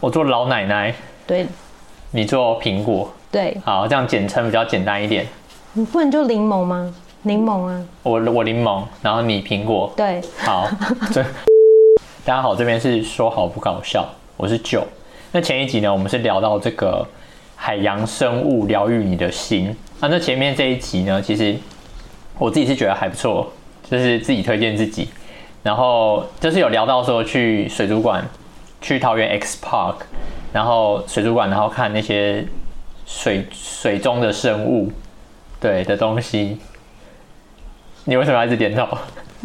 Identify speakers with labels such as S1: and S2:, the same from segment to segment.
S1: 我做老奶奶，
S2: 对，
S1: 你做苹果，
S2: 对，
S1: 好，这样简称比较简单一点。
S2: 你不能就柠檬吗？柠檬啊，
S1: 我我柠檬，然后你苹果，
S2: 对，
S1: 好，这 大家好，这边是说好不搞笑，我是 Joe。那前一集呢，我们是聊到这个海洋生物疗愈你的心啊。那前面这一集呢，其实我自己是觉得还不错，就是自己推荐自己，然后就是有聊到说去水族馆。去桃园 X Park，然后水族馆，然后看那些水水中的生物，对的东西。你为什么要一直点头？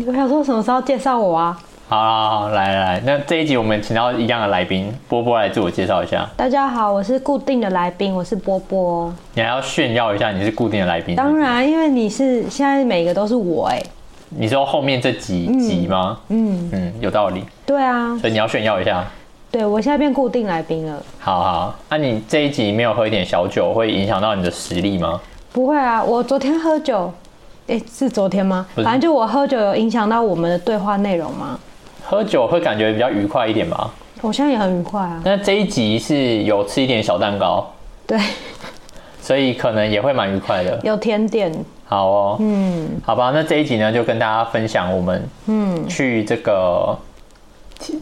S2: 我想说什么时候介绍我啊？
S1: 好，好，好，来来来，那这一集我们请到一样的来宾，波波来自我介绍一下。
S2: 大家好，我是固定的来宾，我是波波。
S1: 你还要炫耀一下你是固定的来宾？
S2: 当然，因为你是现在每个都是我哎。
S1: 你说后面这几集吗？嗯嗯，有道理。
S2: 对啊，
S1: 所以你要炫耀一下。
S2: 对，我现在变固定来宾了。
S1: 好好，那、啊、你这一集没有喝一点小酒，会影响到你的实力吗？
S2: 不会啊，我昨天喝酒，哎，是昨天吗？反正就我喝酒有影响到我们的对话内容吗？
S1: 喝酒会感觉比较愉快一点吧？
S2: 我现在也很愉快啊。
S1: 那这一集是有吃一点小蛋糕，
S2: 对，
S1: 所以可能也会蛮愉快的。
S2: 有甜点。
S1: 好哦，嗯，好吧，那这一集呢，就跟大家分享我们嗯去这个。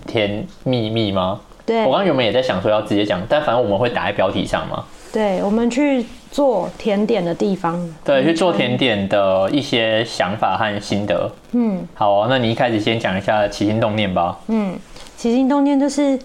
S1: 甜蜜蜜吗？
S2: 对，
S1: 我刚刚原本也在想说要直接讲，但反正我们会打在标题上嘛。
S2: 对，我们去做甜点的地方。
S1: 对，去做甜点的一些想法和心得。嗯，好哦，那你一开始先讲一下起心动念吧。
S2: 嗯，起心动念就是。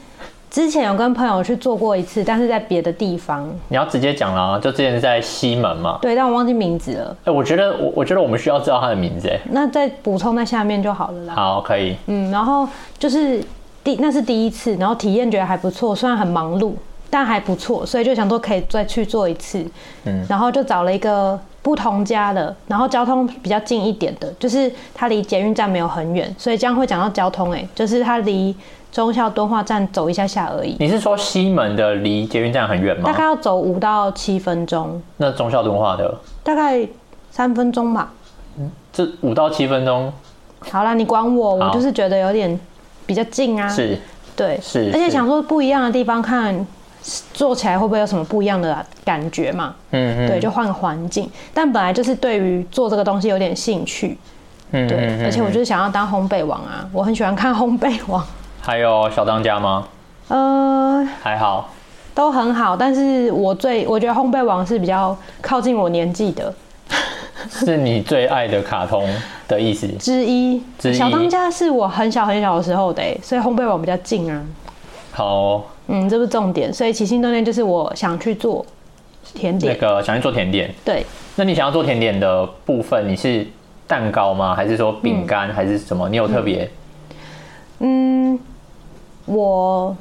S2: 之前有跟朋友去做过一次，但是在别的地方。你
S1: 要直接讲啦，就之前是在西门嘛。
S2: 对，但我忘记名字了。
S1: 哎，我觉得我我觉得我们需要知道他的名字哎。
S2: 那再补充在下面就好了啦。
S1: 好，可以。
S2: 嗯，然后就是第那是第一次，然后体验觉得还不错，虽然很忙碌，但还不错，所以就想说可以再去做一次。嗯，然后就找了一个不同家的，然后交通比较近一点的，就是它离捷运站没有很远，所以这样会讲到交通哎，就是它离。忠孝敦化站走一下下而已。
S1: 你是说西门的离捷运站很远吗？
S2: 大概要走五到七分钟。
S1: 那中校敦化的？
S2: 大概三分钟吧。
S1: 嗯，这五到七分钟。
S2: 好啦，你管我，我就是觉得有点比较近啊。
S1: 是。
S2: 对。
S1: 是。
S2: 而且想说不一样的地方看，看做起来会不会有什么不一样的感觉嘛？嗯嗯。对，就换个环境。但本来就是对于做这个东西有点兴趣。嗯。对。而且我就是想要当烘焙王啊，我很喜欢看烘焙王。
S1: 还有小当家吗？呃，还好，
S2: 都很好。但是我最我觉得烘焙王是比较靠近我年纪的，
S1: 是你最爱的卡通的意思
S2: 之一。之一。小当家是我很小很小的时候的，所以烘焙王比较近啊。
S1: 好哦，
S2: 嗯，这不是重点。所以起心动念就是我想去做甜点，
S1: 那个想去做甜点。
S2: 对，
S1: 那你想要做甜点的部分，你是蛋糕吗？还是说饼干，还是什么？你有特别？
S2: 嗯。嗯我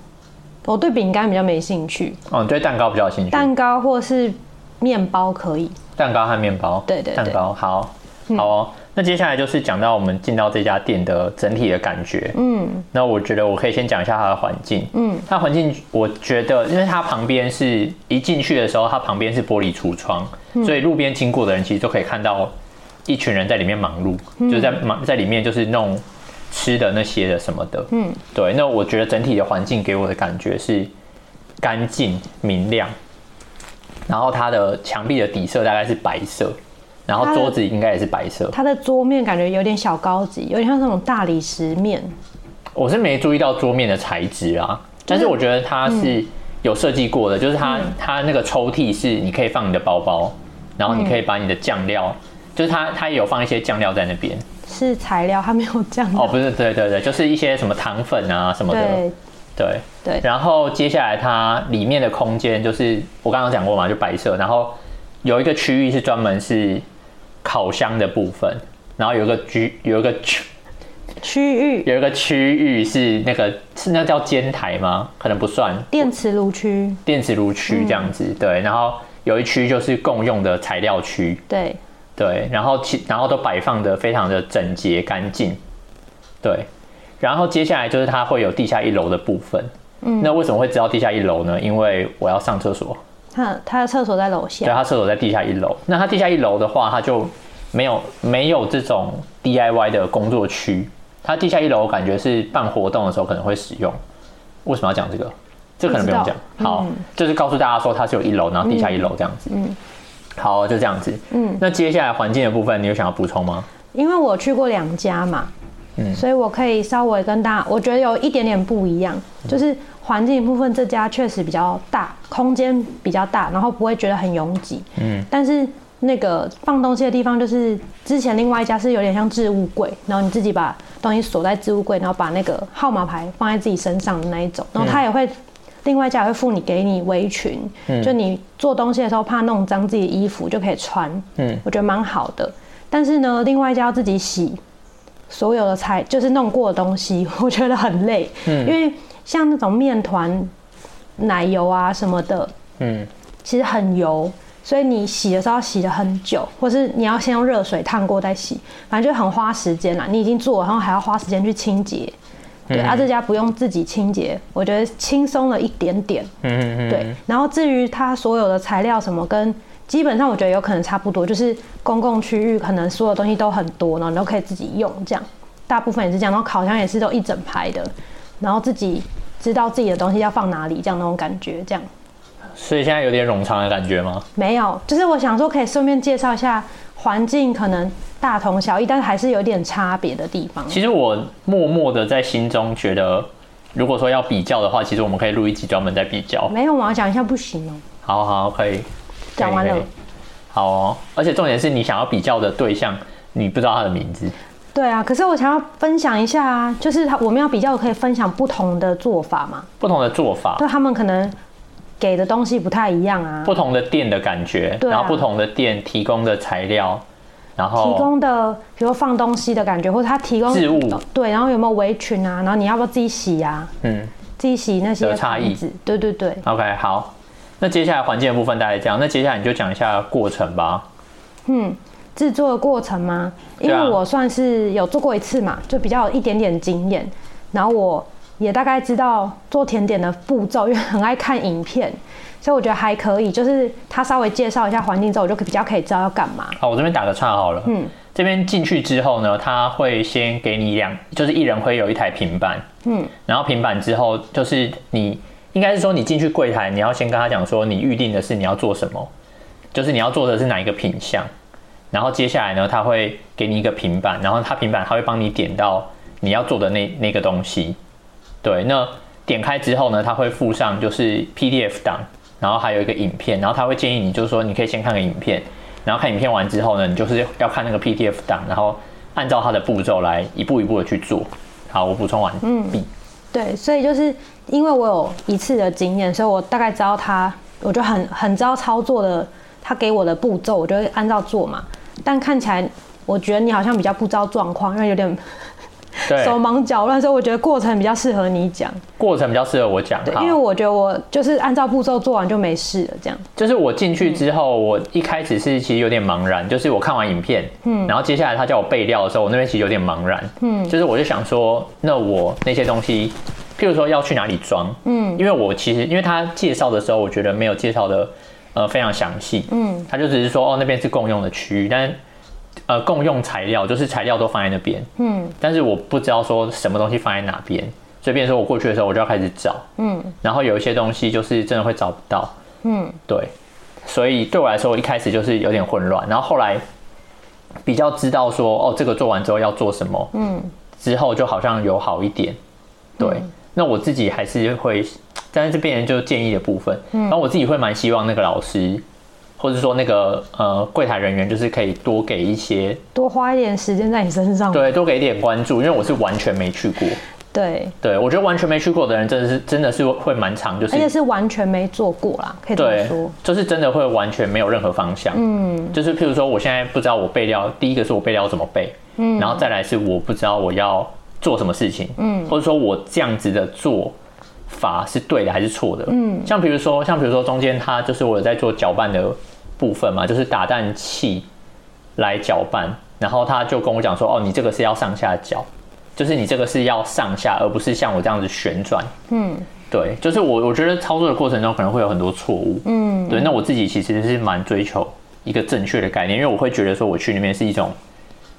S2: 我对饼干比较没兴趣。
S1: 哦，你对蛋糕比较有兴趣。
S2: 蛋糕或是面包可以。
S1: 蛋糕和面包。
S2: 对对对。
S1: 蛋糕好，好哦。嗯、那接下来就是讲到我们进到这家店的整体的感觉。嗯。那我觉得我可以先讲一下它的环境。嗯。它环境，我觉得，因为它旁边是一进去的时候，它旁边是玻璃橱窗，嗯、所以路边经过的人其实都可以看到一群人在里面忙碌，嗯、就是在忙在里面就是弄。吃的那些的什么的，嗯，对，那我觉得整体的环境给我的感觉是干净明亮，然后它的墙壁的底色大概是白色，然后桌子应该也是白色。
S2: 它的桌面感觉有点小高级，有点像那种大理石面。
S1: 我是没注意到桌面的材质啊，但是我觉得它是有设计过的，就是它它那个抽屉是你可以放你的包包，然后你可以把你的酱料，就是它它也有放一些酱料在那边。
S2: 是材料，它没有酱
S1: 哦，不是，对对对，就是一些什么糖粉啊什么的，对对对。然后接下来它里面的空间就是我刚刚讲过嘛，就白色。然后有一个区域是专门是烤箱的部分，然后有一个区有一个区
S2: 区域
S1: 有一个区域是那个是那叫煎台吗？可能不算，
S2: 电磁炉区，
S1: 电磁炉区这样子，嗯、对。然后有一区就是共用的材料区，
S2: 对。
S1: 对，然后其然后都摆放的非常的整洁干净，对，然后接下来就是它会有地下一楼的部分，嗯，那为什么会知道地下一楼呢？因为我要上厕所，
S2: 他他的厕所在楼下，
S1: 对，他厕所在地下一楼，那他地下一楼的话，他就没有没有这种 DIY 的工作区，他地下一楼我感觉是办活动的时候可能会使用，为什么要讲这个？这可能不用讲。好，嗯、就是告诉大家说它是有一楼，然后地下一楼这样子。嗯，好，就这样子。嗯，那接下来环境的部分，你有想要补充吗？
S2: 因为我去过两家嘛，嗯，所以我可以稍微跟大家，我觉得有一点点不一样，就是环境部分这家确实比较大，空间比较大，然后不会觉得很拥挤。嗯，但是。那个放东西的地方，就是之前另外一家是有点像置物柜，然后你自己把东西锁在置物柜，然后把那个号码牌放在自己身上的那一种。然后他也会，另外一家也会付你给你围裙，就你做东西的时候怕弄脏自己的衣服就可以穿。嗯，我觉得蛮好的。但是呢，另外一家要自己洗所有的菜，就是弄过的东西，我觉得很累。嗯，因为像那种面团、奶油啊什么的，嗯，其实很油。所以你洗的时候要洗的很久，或是你要先用热水烫过再洗，反正就很花时间啦。你已经做了，然后还要花时间去清洁。对，啊，这家不用自己清洁，我觉得轻松了一点点。嗯嗯对，然后至于它所有的材料什么，跟基本上我觉得有可能差不多，就是公共区域可能所有东西都很多，然后你都可以自己用这样。大部分也是这样，然后烤箱也是都一整排的，然后自己知道自己的东西要放哪里，这样那种感觉这样。
S1: 所以现在有点冗长的感觉吗？
S2: 没有，就是我想说可以顺便介绍一下环境，可能大同小异，但是还是有点差别的地方。
S1: 其实我默默的在心中觉得，如果说要比较的话，其实我们可以录一集专门在比较。
S2: 没有，我要讲一下不行哦。
S1: 好好，可以。
S2: 讲完了。
S1: 好哦，而且重点是你想要比较的对象，你不知道他的名字。
S2: 对啊，可是我想要分享一下啊，就是他我们要比较，可以分享不同的做法嘛。
S1: 不同的做法。
S2: 对，他们可能。给的东西不太一样啊，
S1: 不同的店的感觉，然后不同的店提供的材料，然后
S2: 提供的，比如放东西的感觉，或者他提供
S1: 置物，
S2: 对，然后有没有围裙啊？然后你要不要自己洗呀？嗯，自己洗那些
S1: 差异，
S2: 对对对。
S1: OK，好，那接下来环境的部分大概这样，那接下来你就讲一下过程吧。
S2: 嗯，制作的过程吗？因为我算是有做过一次嘛，就比较有一点点经验，然后我。也大概知道做甜点的步骤，因为很爱看影片，所以我觉得还可以。就是他稍微介绍一下环境之后，我就比较可以知道要干嘛。
S1: 好，我这边打个岔好了。嗯，这边进去之后呢，他会先给你两，就是一人会有一台平板。嗯，然后平板之后，就是你应该是说你进去柜台，你要先跟他讲说你预定的是你要做什么，就是你要做的是哪一个品相。然后接下来呢，他会给你一个平板，然后他平板他会帮你点到你要做的那那个东西。对，那点开之后呢，它会附上就是 PDF 档，然后还有一个影片，然后他会建议你就是说你可以先看个影片，然后看影片完之后呢，你就是要看那个 PDF 档，然后按照它的步骤来一步一步的去做。好，我补充完。嗯，
S2: 对，所以就是因为我有一次的经验，所以我大概知道他，我就很很知道操作的，他给我的步骤，我就会按照做嘛。但看起来，我觉得你好像比较不知道状况，因为有点。对。手忙脚乱，所以我觉得过程比较适合你讲。
S1: 过程比较适合我讲，
S2: 对，因为我觉得我就是按照步骤做完就没事了，这样。
S1: 就是我进去之后，嗯、我一开始是其实有点茫然，就是我看完影片，嗯，然后接下来他叫我备料的时候，我那边其实有点茫然，嗯，就是我就想说，那我那些东西，譬如说要去哪里装，嗯，因为我其实因为他介绍的时候，我觉得没有介绍的呃非常详细，嗯，他就只是说哦那边是共用的区域，但。呃，共用材料就是材料都放在那边，嗯，但是我不知道说什么东西放在哪边，所以变成说我过去的时候我就要开始找，嗯，然后有一些东西就是真的会找不到，嗯，对，所以对我来说我一开始就是有点混乱，然后后来比较知道说哦，这个做完之后要做什么，嗯，之后就好像有好一点，对，嗯，那我自己还是会，但是这边就建议的部分，嗯，然后我自己会蛮希望那个老师。或者说那个呃柜台人员就是可以多给一些，
S2: 多花一点时间在你身上，
S1: 对，多给一点关注，因为我是完全没去过，
S2: 对，
S1: 对我觉得完全没去过的人真的是真的是会蛮长，就是
S2: 而且是完全没做过啦，可以这么说，
S1: 就是真的会完全没有任何方向，嗯，就是譬如说我现在不知道我备料，第一个是我备料怎么备，嗯，然后再来是我不知道我要做什么事情，嗯，或者说我这样子的做法是对的还是错的？嗯，像比如说，像比如说中间它就是我有在做搅拌的部分嘛，就是打蛋器来搅拌，然后他就跟我讲说，哦，你这个是要上下搅，就是你这个是要上下，而不是像我这样子旋转。嗯，对，就是我我觉得操作的过程中可能会有很多错误。嗯，对，那我自己其实是蛮追求一个正确的概念，因为我会觉得说我去那边是一种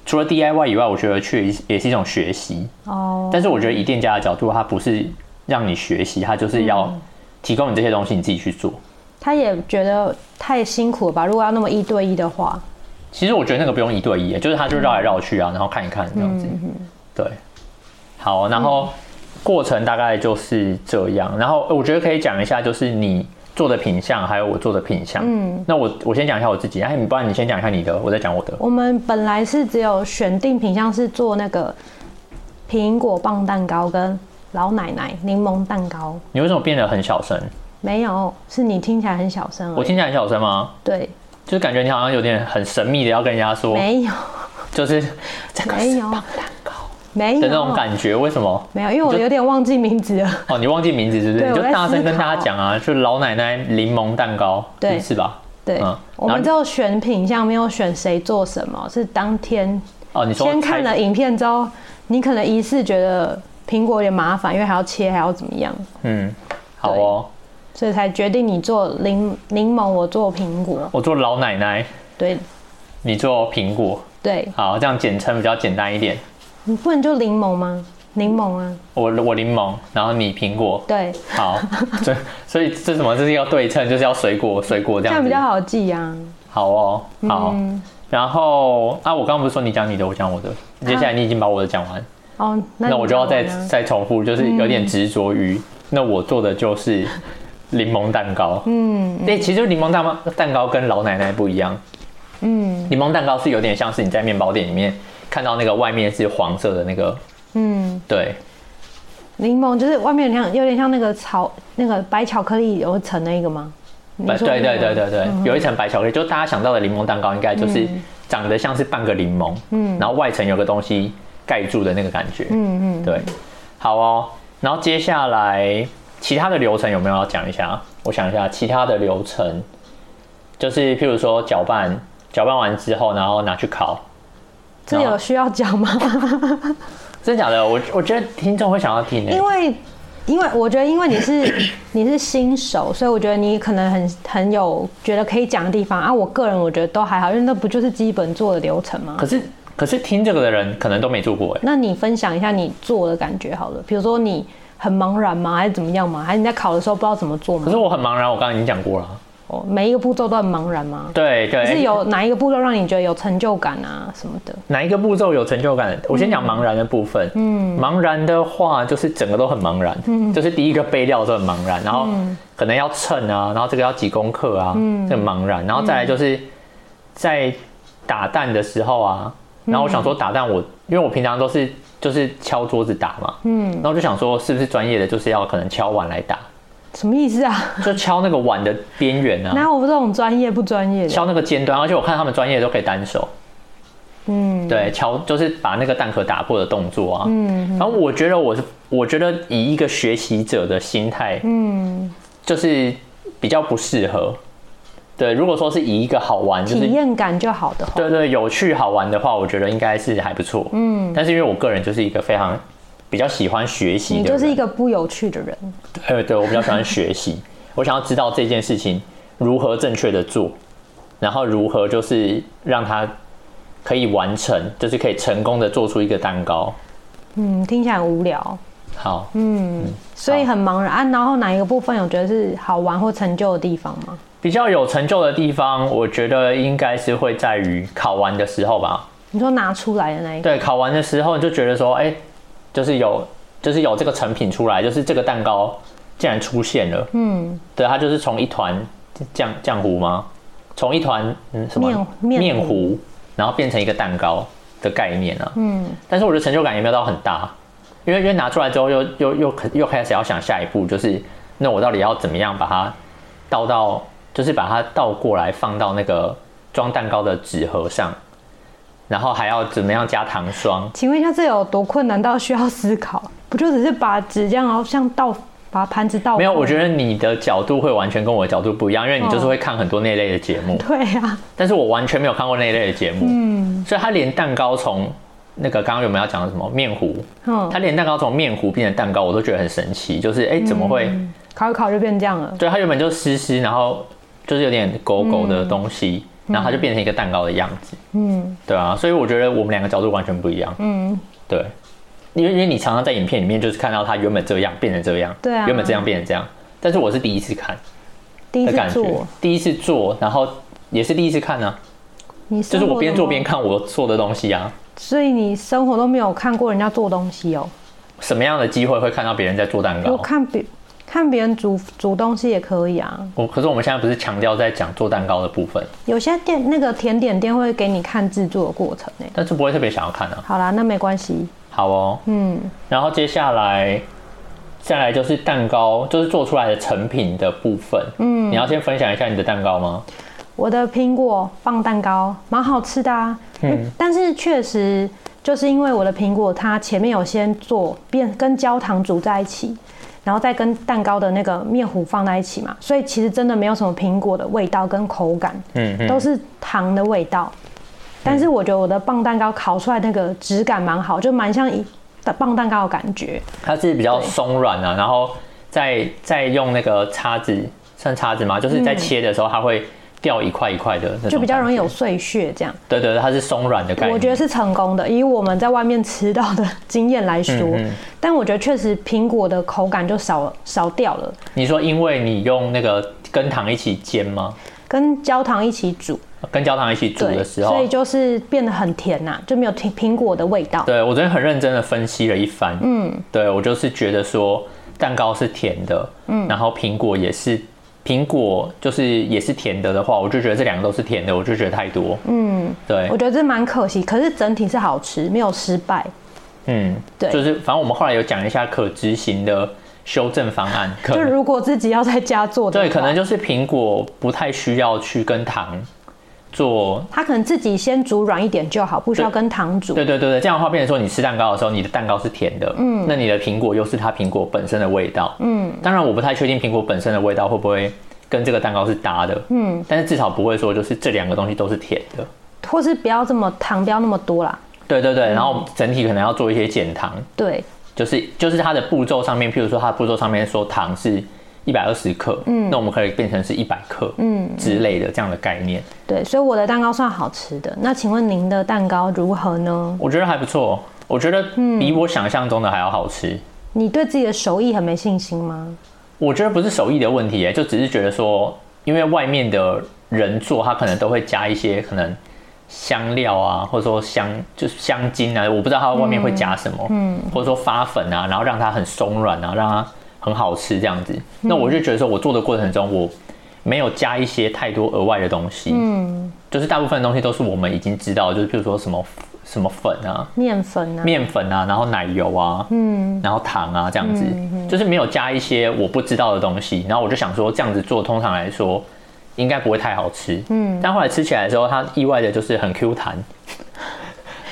S1: 除了 DIY 以外，我觉得去也是一种学习。哦，但是我觉得以店家的角度，它不是。让你学习，他就是要提供你这些东西，你自己去做。
S2: 他也觉得太辛苦了吧？如果要那么一对一的话，
S1: 其实我觉得那个不用一对一，就是他就绕来绕去啊，然后看一看这样子。嗯、对，好，然后过程大概就是这样。然后我觉得可以讲一下，就是你做的品相，还有我做的品相。嗯，那我我先讲一下我自己，哎，你不然你先讲一下你的，我再讲我的。
S2: 我们本来是只有选定品相是做那个苹果棒蛋糕跟老奶奶柠檬蛋糕。
S1: 你为什么变得很小声？
S2: 没有，是你听起来很小声。
S1: 我听起来很小声吗？
S2: 对，
S1: 就是感觉你好像有点很神秘的要跟人家说。
S2: 没有，
S1: 就是 这个是棒蛋糕，
S2: 没有的
S1: 那种感觉。为什么？
S2: 没有，因为我有点忘记名字了。
S1: 哦，你忘记名字是不是？你就大声跟大家讲啊，就老奶奶柠檬蛋糕，对，是吧？
S2: 对，嗯，我们就选品项，没有选谁做什么，是当天哦。你说先看了影片之后，你可能疑似觉得苹果有点麻烦，因为还要切，还要怎么样？嗯，
S1: 好哦。
S2: 所以才决定你做柠柠檬，我做苹果。
S1: 我做老奶奶。
S2: 对。
S1: 你做苹果。
S2: 对。
S1: 好，这样简称比较简单一点。
S2: 你不能就柠檬吗？柠檬啊。
S1: 我我柠檬，然后你苹果。
S2: 对。
S1: 好，所以所以这什么？这是要对称，就是要水果水果这样。这样
S2: 比较好记啊。
S1: 好哦，好。嗯、然后啊，我刚刚不是说你讲你的，我讲我的。接下来你已经把我的讲完。
S2: 哦，那，
S1: 那我就要再再重复，就是有点执着于、嗯、那我做的就是。柠檬蛋糕，嗯，对，其实柠檬蛋糕蛋糕跟老奶奶不一样，嗯，柠檬蛋糕是有点像是你在面包店里面看到那个外面是黄色的那个，嗯，对，
S2: 柠檬就是外面像有点像那个草那个白巧克力有一层那个吗？
S1: 对对对对对对，有一层白巧克力，就大家想到的柠檬蛋糕应该就是长得像是半个柠檬，嗯，然后外层有个东西盖住的那个感觉，嗯嗯，对，好哦，然后接下来。其他的流程有没有要讲一下？我想一下，其他的流程就是譬如说搅拌，搅拌完之后，然后拿去烤。
S2: 这有需要讲吗？
S1: 真的假的？我我觉得听众会想要听。
S2: 因为，因为我觉得，因为你是 你是新手，所以我觉得你可能很很有觉得可以讲的地方啊。我个人我觉得都还好，因为那不就是基本做的流程吗？
S1: 可是，可是听这个的人可能都没做过哎。
S2: 那你分享一下你做的感觉好了，比如说你。很茫然吗？还是怎么样吗？还是你在考的时候不知道怎么做吗？
S1: 可是我很茫然，我刚刚已经讲过了。
S2: 哦，每一个步骤都很茫然吗？
S1: 对对。
S2: 是有哪一个步骤让你觉得有成就感啊什么的？
S1: 哪一个步骤有成就感？我先讲茫然的部分。嗯。茫然的话，就是整个都很茫然。嗯。就是第一个备料都很茫然，然后可能要称啊，然后这个要几公克啊，嗯，很茫然。然后再来就是在打蛋的时候啊，然后我想说打蛋我，因为我平常都是。就是敲桌子打嘛，嗯，然后就想说是不是专业的，就是要可能敲碗来打，
S2: 什么意思啊？
S1: 就敲那个碗的边缘啊。
S2: 那我不这种专业不专业的？
S1: 敲那个尖端，而且我看他们专业都可以单手，嗯，对，敲就是把那个蛋壳打破的动作啊，嗯，然后我觉得我是，我觉得以一个学习者的心态，嗯，就是比较不适合。对，如果说是以一个好玩、就是、
S2: 体验感就好的话，
S1: 对对，有趣好玩的话，我觉得应该是还不错。嗯，但是因为我个人就是一个非常比较喜欢学习
S2: 你就是一个不有趣的人。
S1: 对对，我比较喜欢学习，我想要知道这件事情如何正确的做，然后如何就是让它可以完成，就是可以成功的做出一个蛋糕。
S2: 嗯，听起来很无聊。
S1: 好，
S2: 嗯，所以很茫然啊。然后哪一个部分有觉得是好玩或成就的地方吗？
S1: 比较有成就的地方，我觉得应该是会在于考完的时候吧。
S2: 你说拿出来的那一个？
S1: 对，考完的时候就觉得说，哎、欸，就是有，就是有这个成品出来，就是这个蛋糕竟然出现了。嗯，对，它就是从一团浆浆糊吗？从一团嗯什么面面糊，然后变成一个蛋糕的概念啊。嗯，但是我的成就感也没有到很大，因为因为拿出来之后又又又又开始要想下一步，就是那我到底要怎么样把它倒到。就是把它倒过来放到那个装蛋糕的纸盒上，然后还要怎么样加糖霜？
S2: 请问一下，这有多困难到需要思考？不就只是把纸这样，然后像倒把盘子倒？
S1: 没有，我觉得你的角度会完全跟我的角度不一样，因为你就是会看很多那类的节目。
S2: 对呀。
S1: 但是我完全没有看过那一类的节目。嗯。所以他连蛋糕从那个刚刚有没有要讲的什么面糊？嗯。他连蛋糕从面糊变成蛋糕，我都觉得很神奇。就是哎，怎么会
S2: 烤一烤就变这样了？
S1: 对，它原本就湿湿，然后。就是有点狗狗的东西，嗯、然后它就变成一个蛋糕的样子。嗯，对啊，所以我觉得我们两个角度完全不一样。嗯，对，因为因为你常常在影片里面就是看到它原本这样变成这样，
S2: 对啊，
S1: 原本这样变成这样，但是我是第一次看，
S2: 第一次做，
S1: 第一次做，然后也是第一次看呢、啊。你就是我边做边看我做的东西啊。
S2: 所以你生活都没有看过人家做东西哦？
S1: 什么样的机会会看到别人在做蛋糕？
S2: 我看别看别人煮煮东西也可以啊。
S1: 我可是我们现在不是强调在讲做蛋糕的部分。
S2: 有些店那个甜点店会给你看制作的过程呢，
S1: 但是不会特别想要看啊。
S2: 好啦，那没关系。
S1: 好哦，嗯，然后接下来再来就是蛋糕，就是做出来的成品的部分。嗯，你要先分享一下你的蛋糕吗？
S2: 我的苹果棒蛋糕蛮好吃的啊，嗯，但是确实就是因为我的苹果它前面有先做变跟焦糖煮在一起，然后再跟蛋糕的那个面糊放在一起嘛，所以其实真的没有什么苹果的味道跟口感，嗯，都是糖的味道。但是我觉得我的棒蛋糕烤出来那个质感蛮好，就蛮像一的棒蛋糕的感觉。
S1: 它是比较松软啊，然后再再用那个叉子，算叉子吗？就是在切的时候它会掉一块一块的，
S2: 就比较容易有碎屑这样。
S1: 对对对，它是松软的感觉。
S2: 我觉得是成功的，以我们在外面吃到的经验来说。嗯嗯，但我觉得确实苹果的口感就少少掉了。
S1: 你说因为你用那个跟糖一起煎吗？
S2: 跟焦糖一起煮。
S1: 跟焦糖一起煮的时候，
S2: 所以就是变得很甜呐、啊，就没有苹苹果的味道。
S1: 对，我昨天很认真的分析了一番，嗯，对，我就是觉得说蛋糕是甜的，嗯，然后苹果也是，苹果就是也是甜的的话，我就觉得这两个都是甜的，我就觉得太多，嗯，对，
S2: 我觉得这蛮可惜，可是整体是好吃，没有失败，
S1: 嗯，对，就是反正我们后来有讲一下可执行的修正方案，
S2: 就如果自己要在家做的，
S1: 对，可能就是苹果不太需要去跟糖。做
S2: 它可能自己先煮软一点就好，不需要跟糖煮。
S1: 对对对对，这样的话变成说你吃蛋糕的时候，你的蛋糕是甜的，嗯，那你的苹果又是它苹果本身的味道，嗯。当然我不太确定苹果本身的味道会不会跟这个蛋糕是搭的，嗯，但是至少不会说就是这两个东西都是甜的，
S2: 或是不要这么糖不要那么多啦。
S1: 对对对，然后整体可能要做一些减糖，
S2: 对，
S1: 就是就是它的步骤上面，譬如说它的步骤上面说糖是。一百二十克，嗯，那我们可以变成是一百克，嗯之类的这样的概念。
S2: 对，所以我的蛋糕算好吃的。那请问您的蛋糕如何呢？
S1: 我觉得还不错，我觉得比我想象中的还要好吃。嗯。
S2: 你对自己的手艺很没信心吗？
S1: 我觉得不是手艺的问题，就只是觉得说，因为外面的人做，他可能都会加一些可能香料啊，或者说香就是香精啊，我不知道他外面会加什么，嗯，或者说发粉啊，然后让它很松软啊，让它。很好吃这样子，那我就觉得说，我做的过程中，我没有加一些太多额外的东西，嗯，就是大部分的东西都是我们已经知道，就是比如说什么什么粉啊，
S2: 面粉啊，
S1: 面粉啊，然后奶油啊，嗯，然后糖啊这样子，就是没有加一些我不知道的东西，然后我就想说这样子做，通常来说应该不会太好吃，嗯，但后来吃起来的时候，它意外的就是很 Q 弹。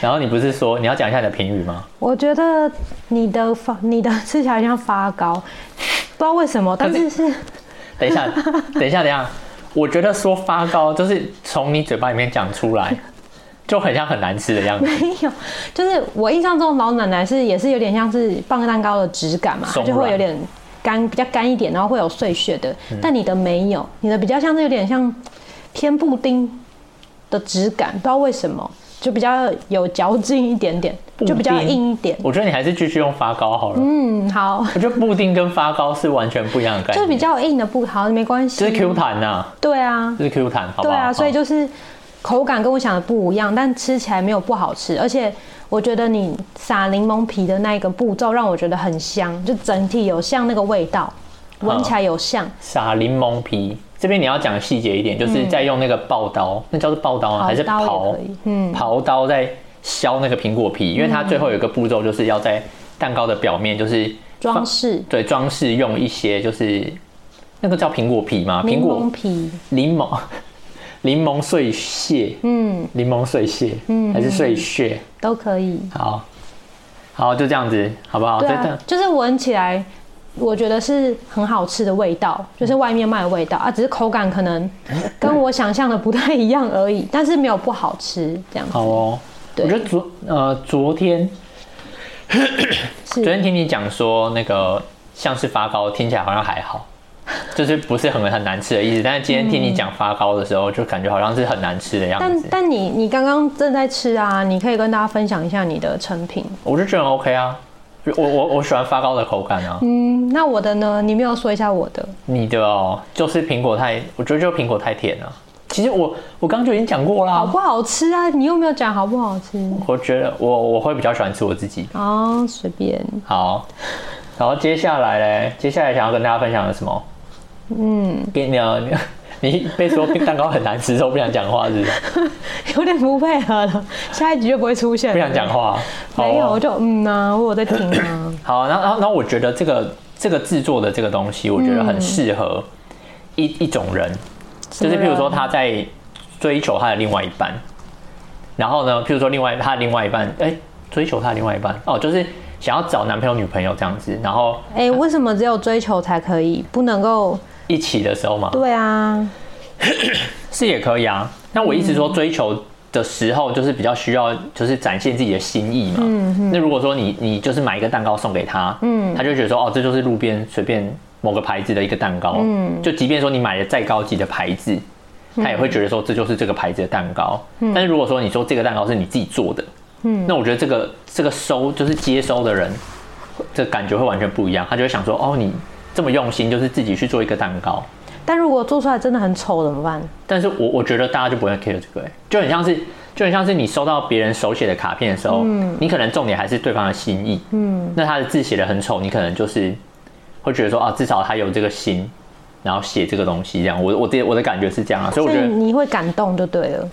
S1: 然后你不是说你要讲一下你的评语吗？
S2: 我觉得你的发你的吃起来像发糕，不知道为什么，但是是。
S1: 等一下，等一下，等一下，我觉得说发糕就是从你嘴巴里面讲出来，就很像很难吃的样子。
S2: 没有，就是我印象中老奶奶是也是有点像是棒蛋糕的质感嘛，它就会有点干，比较干一点，然后会有碎屑的。嗯、但你的没有，你的比较像是有点像偏布丁的质感，不知道为什么。就比较有嚼劲一点点，就比较硬一点。
S1: 我觉得你还是继续用发糕好了。
S2: 嗯，好。
S1: 我觉得布丁跟发糕是完全不一样的感觉。
S2: 就是比较硬的布，好，没关系。
S1: 就是 Q 弹呐。
S2: 对啊。
S1: 就是 Q 弹，好不好？
S2: 对啊，所以就是口感跟我想的不一样，但吃起来没有不好吃。而且我觉得你撒柠檬皮的那一个步骤让我觉得很香，就整体有像那个味道，闻起来有像。
S1: 撒柠檬皮。这边你要讲细节一点，就是在用那个刨刀，嗯、那叫做刨刀吗？还是刨？嗯，刨刀在削那个苹果皮，因为它最后有一个步骤，就是要在蛋糕的表面就是
S2: 装饰，
S1: 对，装饰用一些就是那个叫苹果皮吗？苹果
S2: 皮，
S1: 柠檬，柠檬碎屑，嗯，柠檬碎屑，嗯，还是碎屑
S2: 都可以。
S1: 好，好，就这样子，好不好？
S2: 对啊，就是闻起来。我觉得是很好吃的味道，就是外面卖的味道啊，只是口感可能 跟我想象的不太一样而已，但是没有不好吃这样子。
S1: 好哦，我觉得昨呃昨天，昨天听你讲说那个像是发糕，听起来好像还好，就是不是很很难吃的意思。但是今天听你讲发糕的时候，就感觉好像是很难吃的样子。
S2: 但但你你刚刚正在吃啊，你可以跟大家分享一下你的成品。
S1: 我就觉得很 OK 啊。我我我喜欢发糕的口感啊。
S2: 嗯，那我的呢？你没有说一下我的？
S1: 你的哦，就是苹果太，我觉得就苹果太甜了。其实我我刚刚就已经讲过啦。
S2: 好不好吃啊？你又没有讲好不好吃？
S1: 我觉得我我会比较喜欢吃我自己。
S2: 哦，随便。
S1: 好，然后接下来嘞，接下来想要跟大家分享的什么？嗯，给你啊。你被说蛋糕很难吃，都不想讲话，是不是？
S2: 有点不配合了，下一集就不会出现。
S1: 不想讲话，
S2: 没有，我就嗯啊，我在听啊。
S1: 好，然后然后然后我觉得这个这个制作的这个东西，我觉得很适合一一种人，就是譬如说他在追求他的另外一半，然后呢，譬如说另外他的另外一半，哎，追求他的另外一半哦，就是想要找男朋友女朋友这样子，然后
S2: 哎，为什么只有追求才可以，不能够？
S1: 一起的时候嘛，
S2: 对啊，
S1: 是也可以啊。那我一直说，追求的时候就是比较需要，就是展现自己的心意嘛。嗯，那如果说你你就是买一个蛋糕送给他，嗯，他就觉得说哦，这就是路边随便某个牌子的一个蛋糕，嗯，就即便说你买的再高级的牌子，他也会觉得说这就是这个牌子的蛋糕。嗯，但是如果说你说这个蛋糕是你自己做的，嗯，那我觉得这个这个收就是接收的人，这感觉会完全不一样。他就会想说哦，你。这么用心，就是自己去做一个蛋糕。
S2: 但如果做出来真的很丑怎么办？
S1: 但是我我觉得大家就不会 care 这个，就很像是就很像是你收到别人手写的卡片的时候，嗯，你可能重点还是对方的心意，嗯，那他的字写的很丑，你可能就是会觉得说啊，至少他有这个心，然后写这个东西这样。我我的我的感觉是这样啊，所以我觉得
S2: 你会感动就对了。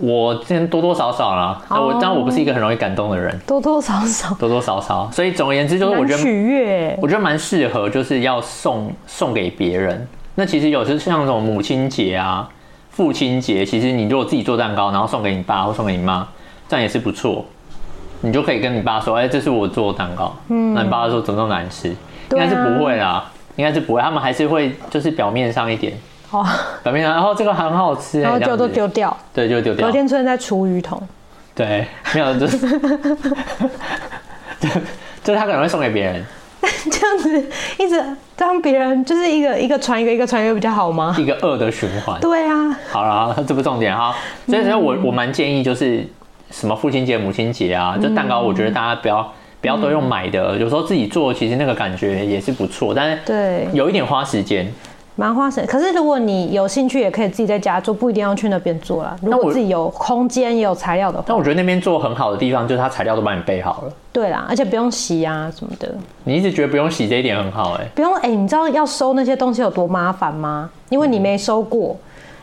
S1: 我之前多多少少啦，那我当然我不是一个很容易感动的人，
S2: 多多少少，
S1: 多多少少，所以总而言之就是我觉得
S2: 取悦，
S1: 我觉得蛮适合，就是要送送给别人。那其实有时像那种母亲节啊、父亲节，其实你如果自己做蛋糕，然后送给你爸或送给你妈，这样也是不错。你就可以跟你爸说，哎，这是我做的蛋糕。嗯，那你爸说怎么那么难吃？应该是不会啦，应该是不会，他们还是会就是表面上一点。哦，表面上，然后这个很好吃，
S2: 然后就都丢掉，
S1: 对，就丢掉。
S2: 昨天出现在厨余桶，
S1: 对，没有，就是，就 就是他可能会送给别人，
S2: 这样子一直让别人就是一个一个传一个一个传一个比较好吗？
S1: 一个恶的循环。
S2: 对啊。
S1: 好了，这不重点哈，所以所以我我蛮建议就是什么父亲节、母亲节啊，就蛋糕，我觉得大家不要不要都用买的，有时候自己做其实那个感觉也是不错，但是对，有一点花时间。
S2: 蛮花神，可是如果你有兴趣，也可以自己在家做，不一定要去那边做啦。如果自己有空间也有材料的话，
S1: 但我觉得那边做很好的地方就是它材料都帮你备好了。
S2: 对啦，而且不用洗啊什么的。
S1: 你一直觉得不用洗这一点很好哎、欸？
S2: 不用哎、欸，你知道要收那些东西有多麻烦吗？因为你没收过，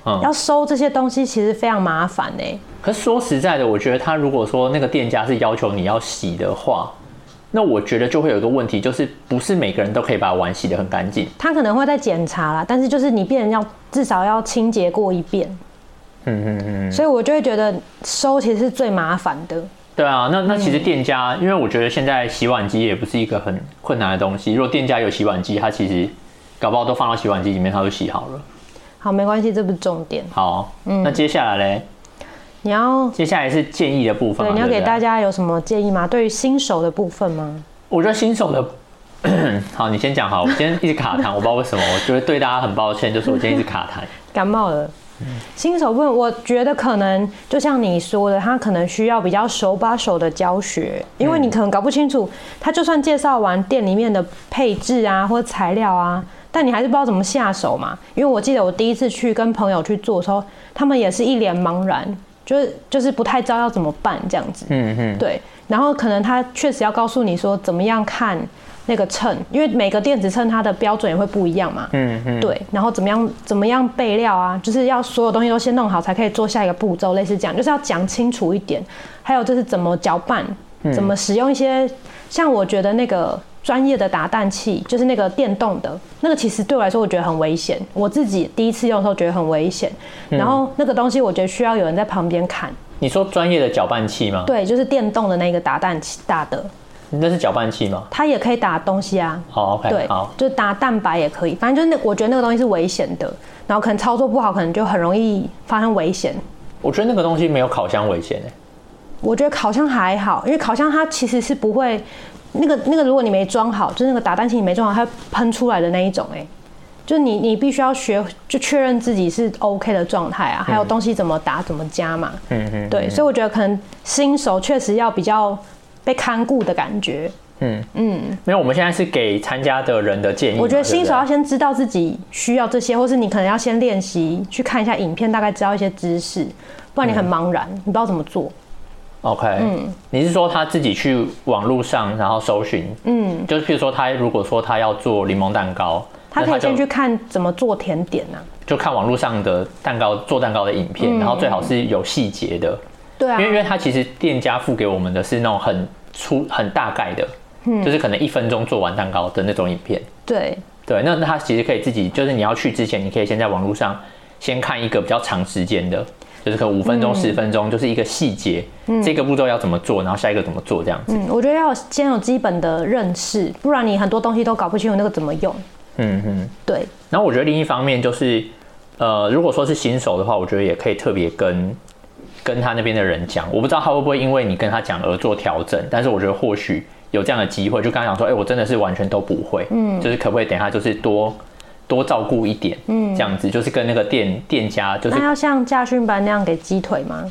S2: 嗯、要收这些东西其实非常麻烦哎、欸。
S1: 可是说实在的，我觉得他如果说那个店家是要求你要洗的话。那我觉得就会有一个问题，就是不是每个人都可以把碗洗得很干净。
S2: 他可能会在检查啦，但是就是你变人要至少要清洁过一遍。嗯嗯嗯。所以我就会觉得收其实是最麻烦的。
S1: 对啊，那那其实店家，因为我觉得现在洗碗机也不是一个很困难的东西。如果店家有洗碗机，他其实搞不好都放到洗碗机里面，他就洗好了。
S2: 好，没关系，这不是重点。
S1: 好，嗯，那接下来嘞？
S2: 你要
S1: 接下来是建议的部分，
S2: 对，你要给大家有什么建议吗？对于新手的部分吗？
S1: 我觉得新手的，好，你先讲好。我今天一直卡痰，我不知道为什么，我觉得对大家很抱歉，就是我今天一直卡痰，
S2: 感冒了。新手部分，我觉得可能就像你说的，他可能需要比较手把手的教学，因为你可能搞不清楚，他就算介绍完店里面的配置啊或者材料啊，但你还是不知道怎么下手嘛。因为我记得我第一次去跟朋友去做的时候，他们也是一脸茫然。就是就是不太知道要怎么办这样子，嗯嗯，对，然后可能他确实要告诉你说怎么样看那个秤，因为每个电子秤它的标准也会不一样嘛，嗯嗯，对，然后怎么样怎么样备料啊，就是要所有东西都先弄好才可以做下一个步骤，类似这样，就是要讲清楚一点，还有就是怎么搅拌，怎么使用一些，像我觉得那个。专业的打蛋器就是那个电动的，那个其实对我来说我觉得很危险。我自己第一次用的时候觉得很危险，然后那个东西我觉得需要有人在旁边看。
S1: 你说专业的搅拌器吗？
S2: 对，就是电动的那个打蛋器打的。
S1: 那是搅拌器吗？
S2: 它也可以打东西啊。
S1: 好，OK，
S2: 对，
S1: 好，
S2: 就打蛋白也可以。反正就是那，我觉得那个东西是危险的，然后可能操作不好，可能就很容易发生危险。我
S1: 觉得那个东西没有烤箱危险诶。
S2: 我觉得烤箱还好，因为烤箱它其实是不会。那个那个，如果你没装好，就是那个打蛋器你没装好，它喷出来的那一种，哎，就你你必须要学，就确认自己是 OK 的状态啊，还有东西怎么打怎么加嘛，嗯嗯，对，所以我觉得可能新手确实要比较被看顾的感觉，
S1: 嗯。嗯，没有，我们现在是给参加的人的建议。
S2: 我觉得新手要先知道自己需要这些，或是你可能要先练习去看一下影片，大概知道一些知识，不然你很茫然，嗯、你不知道怎么做。
S1: OK，嗯，你是说他自己去网络上然后搜寻，嗯，就是譬如说他如果说他要做柠檬蛋糕，
S2: 他可以先去看怎么做甜点呢、啊？
S1: 就看网络上的蛋糕做蛋糕的影片，嗯、然后最好是有细节的。
S2: 对啊，
S1: 因为因为他其实店家付给我们的是那种很粗很大概的。嗯，就是可能一分钟做完蛋糕的那种影片。
S2: 对
S1: 对，那那他其实可以自己，就是你要去之前，你可以先在网络上先看一个比较长时间的，就是可能五分钟、十分钟，就是一个细节，嗯，这个步骤要怎么做，然后下一个怎么做这样子。
S2: 嗯，我觉得要先有基本的认识，不然你很多东西都搞不清楚那个怎么用。嗯嗯，对。
S1: 然后我觉得另一方面就是，呃，如果说是新手的话，我觉得也可以特别跟跟他那边的人讲，我不知道他会不会因为你跟他讲而做调整，但是我觉得或许。有这样的机会，就刚刚讲说，哎、欸，我真的是完全都不会，嗯，就是可不可以等一下就是多多照顾一点，嗯，这样子就是跟那个店店家，就是
S2: 那要像驾训班那样给鸡腿吗？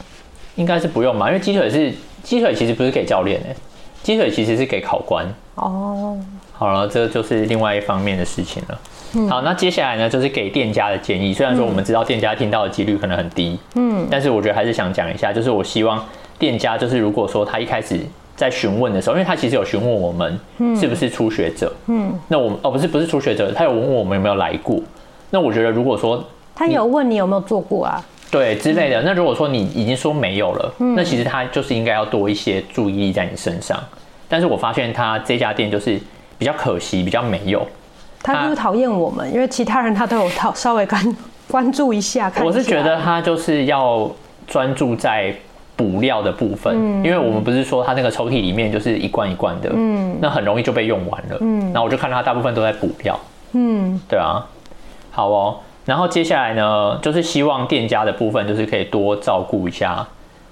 S1: 应该是不用嘛，因为鸡腿是鸡腿，其实不是给教练哎，鸡腿其实是给考官哦。好了，这就是另外一方面的事情了。嗯、好，那接下来呢，就是给店家的建议。虽然说我们知道店家听到的几率可能很低，嗯，但是我觉得还是想讲一下，就是我希望店家就是如果说他一开始。在询问的时候，因为他其实有询问我们是不是初学者，嗯，那我们哦不是不是初学者，他有问我们有没有来过。那我觉得如果说
S2: 他有问你有没有做过啊，
S1: 对之类的，那如果说你已经说没有了，嗯，那其实他就是应该要多一些注意力在你身上。但是我发现他这家店就是比较可惜，比较没有。
S2: 他就是讨厌我们，因为其他人他都有讨稍微关关注一下。看一下
S1: 我是觉得他就是要专注在。补料的部分，因为我们不是说它那个抽屉里面就是一罐一罐的，嗯，那很容易就被用完了，嗯，那我就看到它大部分都在补料，嗯，对啊，好哦，然后接下来呢，就是希望店家的部分就是可以多照顾一下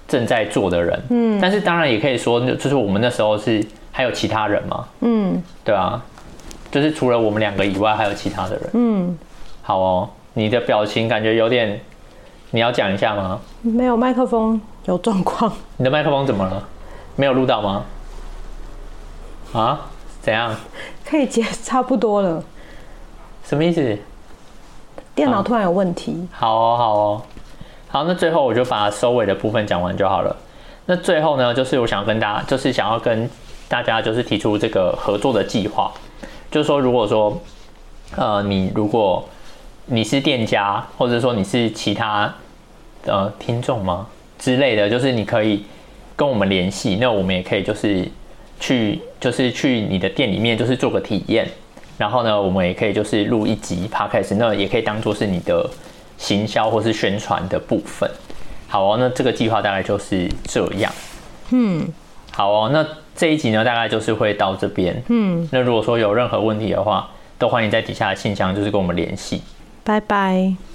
S1: 正在做的人，嗯，但是当然也可以说，就是我们那时候是还有其他人嘛，嗯，对啊，就是除了我们两个以外，还有其他的人，嗯，好哦，你的表情感觉有点，你要讲一下吗？
S2: 没有麦克风。有状况？
S1: 你的麦克风怎么了？没有录到吗？啊？怎样？
S2: 可以接，差不多了。
S1: 什么意思？
S2: 电脑突然有问题。
S1: 啊、好哦，好哦，好。那最后我就把收尾的部分讲完就好了。那最后呢，就是我想要跟大家，就是想要跟大家，就是提出这个合作的计划。就是说，如果说，呃，你如果你是店家，或者说你是其他呃听众吗？之类的，就是你可以跟我们联系，那我们也可以就是去，就是去你的店里面，就是做个体验，然后呢，我们也可以就是录一集 podcast，那也可以当做是你的行销或是宣传的部分。好哦，那这个计划大概就是这样。嗯，好哦，那这一集呢，大概就是会到这边。嗯，那如果说有任何问题的话，都欢迎在底下的信箱就是跟我们联系。
S2: 拜拜。